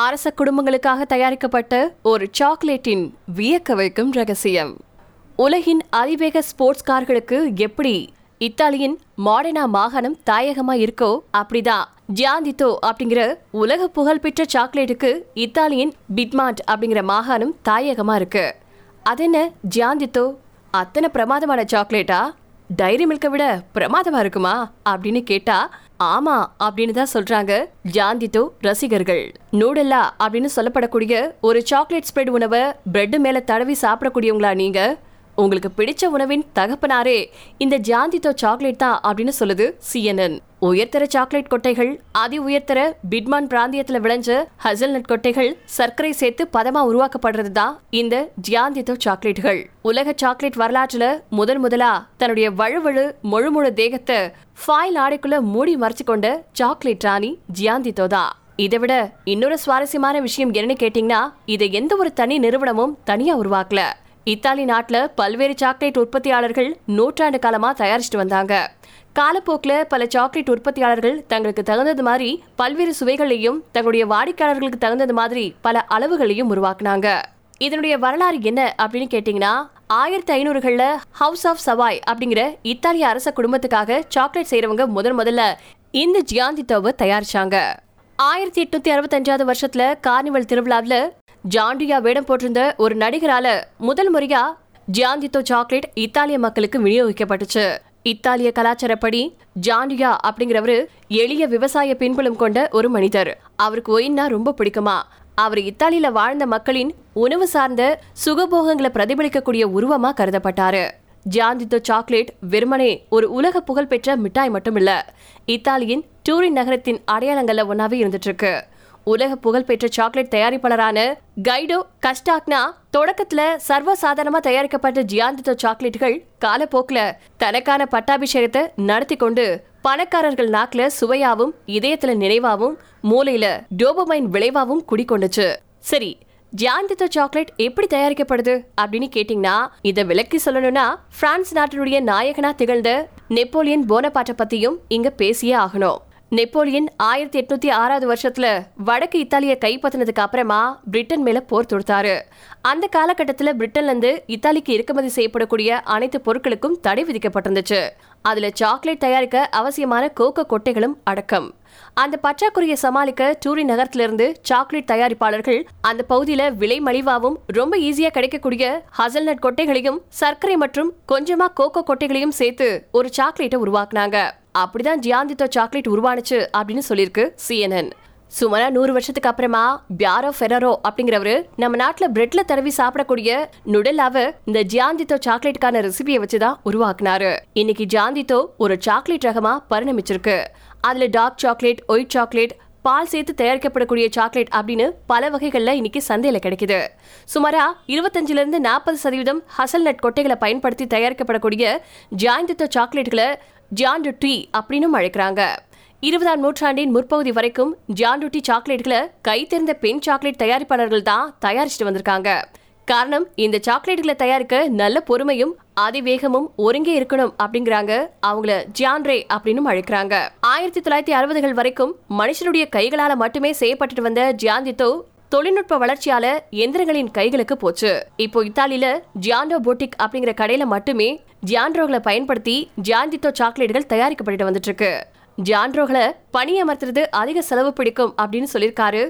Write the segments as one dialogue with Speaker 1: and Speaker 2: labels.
Speaker 1: அரச குடும்பங்களுக்காக தயாரிக்கப்பட்ட ஒரு சாக்லேட்டின் வியக்க வைக்கும் ரகசியம். உலகின் அதிவேக ஸ்போர்ட்ஸ் கார்களுக்கு எப்படி இத்தாலியின் மாடனா மாகாணம் தாயகமா இருக்கோ அப்படிதான் ஜியாந்தித்தோ அப்படிங்கிற உலக புகழ்பெற்ற சாக்லேட்டுக்கு இத்தாலியின் பிட்மாண்ட் அப்படிங்கிற மாகாணம் தாயகமா இருக்கு. அது என்ன ஜியாந்தித்தோ? அத்தனை பிரமாதமான சாக்லேட்டா? டைரி மில்கை விட பிரமாதமா இருக்குமா? அப்படின்னு கேட்டா ஆமா அப்படின்னு தான் சொல்றாங்க ஜாந்தித்தோ ரசிகர்கள். நூடல்லா அப்படின்னு சொல்லப்படக்கூடிய ஒரு சாக்லேட் ஸ்ப்ரெட் உணவை பிரெட் மேல தடவி சாப்பிடக்கூடியவங்களா நீங்க? உங்களுக்கு பிடிச்ச உணவின் தகப்பனாரே இந்த ஜாந்தித்தோ சாக்லேட் தான் அப்படின்னு சொல்லுது சிஎன்என் உயர்தர சாக்லேட் கொட்டைகள் அதி உயர்தர பிட்மான் பிராந்தியத்துல விளைஞ்ச ஹசல்நட் கொட்டைகள் சர்க்கரை சேர்த்து பதமா உருவாக்கப்படுறது தான் இந்த ஜியாந்தித்தோ சாக்லேட்டுகள். உலக சாக்லேட் வரலாற்றுல முதன் முதலா தன்னுடைய வழுவழு முழு முழு தேகத்தை ஃபாயில் ஆடைக்குள்ள மூடி மறைச்சு கொண்ட சாக்லேட் ராணி ஜியாந்தித்தோ தான். இதை விட இன்னொரு சுவாரஸ்யமான விஷயம் என்னன்னு கேட்டீங்கன்னா இதை எந்த ஒரு தனி நிறுவனமும் தனியா உருவாக்கல. இத்தாலி நாட்டில் பல்வேறு சாக்லேட் உற்பத்தியாளர்கள் நூற்றாண்டு காலமாக தயாரிச்சுட்டு வந்தாங்க. காலப்போக்கில் பல சாக்லேட் உற்பத்தியாளர்கள் தங்களுக்கு தகுந்தது மாதிரி பல்வேறு சுவைகளையும் தங்களுடைய வாடிக்கையாளர்களுக்கு தகுந்தது மாதிரி பல அளவுகளையும் உருவாக்குனாங்க. இதனுடைய வரலாறு என்ன அப்படின்னு கேட்டீங்கன்னா ஆயிரத்தி ஐநூறுகளில் ஹவுஸ் ஆஃப் சவாய் அப்படிங்கிற இத்தாலிய அரச குடும்பத்துக்காக சாக்லேட் செய்யறவங்க முதன் முதல்ல இந்த ஜியாந்தித்தோவை தயாரிச்சாங்க. ஆயிரத்தி எட்நூத்தி அறுபத்தஞ்சாவது வருஷத்துல கார்னிவல் திருவிழாவில் ஜாண்டியா வேடம் போட்டிருந்த ஒரு நடிகரால முதல் முறையா ஜியாந்தித்தோ சாக்லேட் இத்தாலிய மக்களுக்கு விநியோகிக்கப்பட்டுச்சு. இத்தாலிய கலாச்சாரப்படி ஜாண்டியா அப்படிங்கிறவரு எளிய விவசாய பின்புலம் கொண்ட ஒரு மனிதர். அவருக்கு ஒயின்னா ரொம்ப பிடிக்குமா? அவர் இத்தாலியில வாழ்ந்த மக்களின் உணவு சார்ந்த சுகபோகங்களை பிரதிபலிக்கக்கூடிய உருவமா கருதப்பட்டாரு. ஜாந்தித்தோ சாக்லேட் வெறுமனே ஒரு உலக புகழ்பெற்ற மிட்டாய் மட்டும் இல்ல இத்தாலியின் டூரின் நகரத்தின் அடையாளங்கள்ல ஒன்னாவே இருந்துட்டு இருக்கு உலக புகழ்பெற்ற சாக்லேட் தயாரிப்பாளரான கைடோ கஸ்டாக்னா தொடக்கத்துல சர்வசாதாரணமா தயாரிக்கப்பட்ட ஜியாந்தித்தோ சாக்லேட்டுகள் காலப்போக்குல தனக்கான பட்டாபிஷேகத்தை நடத்தி கொண்டு பணக்காரர்கள் நாக்குல சுவையாவும் இதயத்துல நினைவாவும் மூளையில டோபமைன் விளைவாவும் குடிக்கொண்டுச்சு. சரி ஜாந்தித்தோ சாக்லேட் எப்படி தயாரிக்கப்படுது அப்படின்னு கேட்டீங்கன்னா இதை விளக்கி சொல்லணும்னா பிரான்ஸ் நாட்டினுடைய நாயகனா திகழ்ந்த நெப்போலியன் போனபாட்டை பத்தியும் இங்க பேசியே ஆகணும். நெப்போலியன் ஆயிரத்தி எட்நூத்தி ஆறாவது வருஷத்துல வடக்கு இத்தாலியை கைப்பற்றினதுக்கு அப்புறமா பிரிட்டன் மேல போர் தொடுத்தாரு. அந்த காலகட்டத்துல பிரிட்டன்ல இருந்து இத்தாலிக்கு இறக்குமதி செய்யப்படக்கூடிய அனைத்து பொருட்களுக்கும் தடை விதிக்கப்பட்டிருந்துச்சு. அதுல சாக்லேட் தயாரிக்க அவசியமான கோகோ கொட்டைகளும் அடக்கம். அந்த பற்றாக்குறையை சமாளிக்க டூரி நகரத்துல இருந்து சாக்லேட் தயாரிப்பாளர்கள் அந்த பகுதியில விலை மலிவாவும் ரொம்ப ஈஸியா கிடைக்கக்கூடிய ஹசல்நட் கொட்டைகளையும் சர்க்கரை மற்றும் கொஞ்சமா கோகோ கொட்டைகளையும் சேர்த்து ஒரு சாக்லேட்டை உருவாக்குனாங்க. அப்படிதான் ஜியாந்தித்தோ சாக்லேட் உருவானுச்சு அப்படின்னு சொல்லியிருக்கு சிஎன்என் சுமாரா நூறு வருஷத்துக்கு அப்புறமா பியாரோ ஃபெரரோ அப்படிங்கிறவரு நம்ம நாட்டுல பிரெட்ல தடவி சாப்பிடக்கூடிய நுடலாவை இந்த ஜியாந்தித்தோ சாக்லேட்டுக்கான ரெசிபியை வச்சுதான் உருவாக்குனாரு. இன்னைக்கு ஜியாந்தித்தோ ஒரு சாக்லேட் ரகமா பரிணமிச்சிருக்கு. அதில் டார்க் சாக்லேட் ஒயிட் சாக்லேட் பால் சேர்த்து தயாரிக்கப்படக்கூடிய சாக்லேட் அப்படின்னு பல வகைகளில் இன்னைக்கு சந்தையில் கிடைக்குது. சுமாரா இருபத்தஞ்சிலிருந்து நாற்பது சதவீதம் ஹசல்நட் கொட்டைகளை பயன்படுத்தி தயாரிக்கப்படக்கூடிய ஜாயந்தித்த சாக்லேட்டுகளை ஜாண்டு டீ அப்படின்னு அழைக்கிறாங்க. இருபதாம் நூற்றாண்டின் முற்பகுதி வரைக்கும் ஜாண்டுட்டி சாக்லேட்களை கை பெண் சாக்லேட் தயாரிப்பாளர்கள் தான் தயாரிச்சுட்டு வந்திருக்காங்க. காரணம் இந்த சாக்லேட்டுகளை தயாரிக்க நல்ல பொறுமையும் அதிவேகமும் ஒருங்கே இருக்கணும் அப்படிங்கிறாங்க. அவங்கள ஜியான்ரே அப்படின்னு அழைக்கிறாங்க. ஆயிரத்தி தொள்ளாயிரத்தி அறுபதுகள் வரைக்கும் மனுஷனுடைய கைகளால மட்டுமே செய்யப்பட்டுட்டு வந்த ஜியாந்தித்தோ தொழில்நுட்ப வளர்ச்சியால எந்திரங்களின் கைகளுக்கு போச்சு. இப்போ இத்தாலியில ஜியாண்டோ போட்டிக் அப்படிங்கிற கடையில மட்டுமே ஜியாண்ட்ரோகளை பயன்படுத்தி ஜியாந்தித்தோ சாக்லேட்டுகள் தயாரிக்கப்பட்டு வந்துட்டு இருக்கு ஜான்ரோகளை பணி அமர்த்துறது அதிக செலவு பிடிக்கும் அப்படின்னு சொல்லியிருக்காரு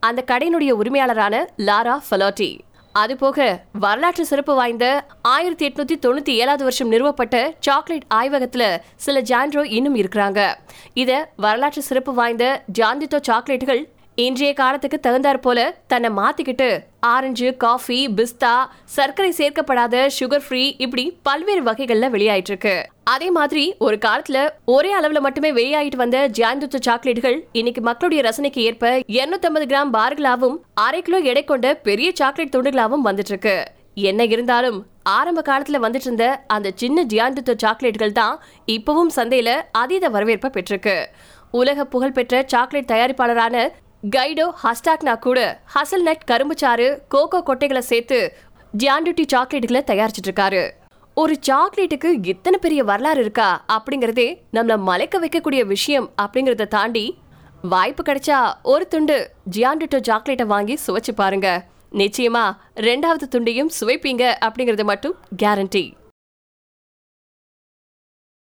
Speaker 1: அந்த கடையினுடைய உரிமையாளரான லாரா ஃபலோட்டி. அதுபோக வரலாற்று சிறப்பு வாய்ந்த ஆயிரத்தி எட்நூத்தி தொண்ணூத்தி ஏழாவது வருஷம் நிறுவப்பட்ட சாக்லேட் ஆய்வகத்துல சில ஜான்ட்ரோ இன்னும் இருக்கிறாங்க. இத வரலாற்று சிறப்பு வாய்ந்த ஜாந்தித்தோ சாக்லேட்டுகள் இன்றைய காலத்துக்கு தகுந்தாற் போல தன்னை மாத்திக்கிட்டு ஆரஞ்சு காஃபி பிஸ்தா சர்க்கரை சேர்க்கப்படாத சுகர் ஃப்ரீ இப்படி பல்வேறு வகைகள்ல வெளியாயிட்டு இருக்கு அதே மாதிரி ஒரு காலத்துல ஒரே அளவுல மட்டுமே வெளியாயிட்டு வந்த ஜாந்துத்து சாக்லேட்டுகள் இன்னைக்கு மக்களுடைய ரசனைக்கு ஏற்ப 250 கிராம் பார்களாவும் அரை கிலோ எடை கொண்ட பெரிய சாக்லேட் துண்டுகளாவும் வந்துட்டு இருக்கு என்ன இருந்தாலும் ஆரம்ப காலத்துல வந்துட்டு இருந்த அந்த சின்ன ஜியாந்துத்து சாக்லேட்டுகள் தான் இப்பவும் சந்தையில அதீத வரவேற்பை பெற்றிருக்கு. உலக புகழ்பெற்ற சாக்லேட் தயாரிப்பாளரான கைடோ ஹஸ்டாக்னா கூட ஹசல்நட் கரும்புச்சாறு கோகோ கொட்டைகளை சேர்த்து ஜியாண்டுட்டி சாக்லேட்டுகளை தயாரிச்சிட்டு இருக்காரு. ஒரு சாக்லேட்டுக்கு இத்தனை பெரிய வரலாறு இருக்கா அப்படிங்கறதே நம்மளை மலைக்க வைக்கக்கூடிய விஷயம் அப்படிங்கறத தாண்டி வாய்ப்பு கிடைச்சா ஒரு துண்டு ஜியாண்டுட்டோ சாக்லேட்டை வாங்கி சுவைச்சு பாருங்க. நிச்சயமா ரெண்டாவது துண்டையும் சுவைப்பீங்க அப்படிங்கறது மட்டும் கேரண்டி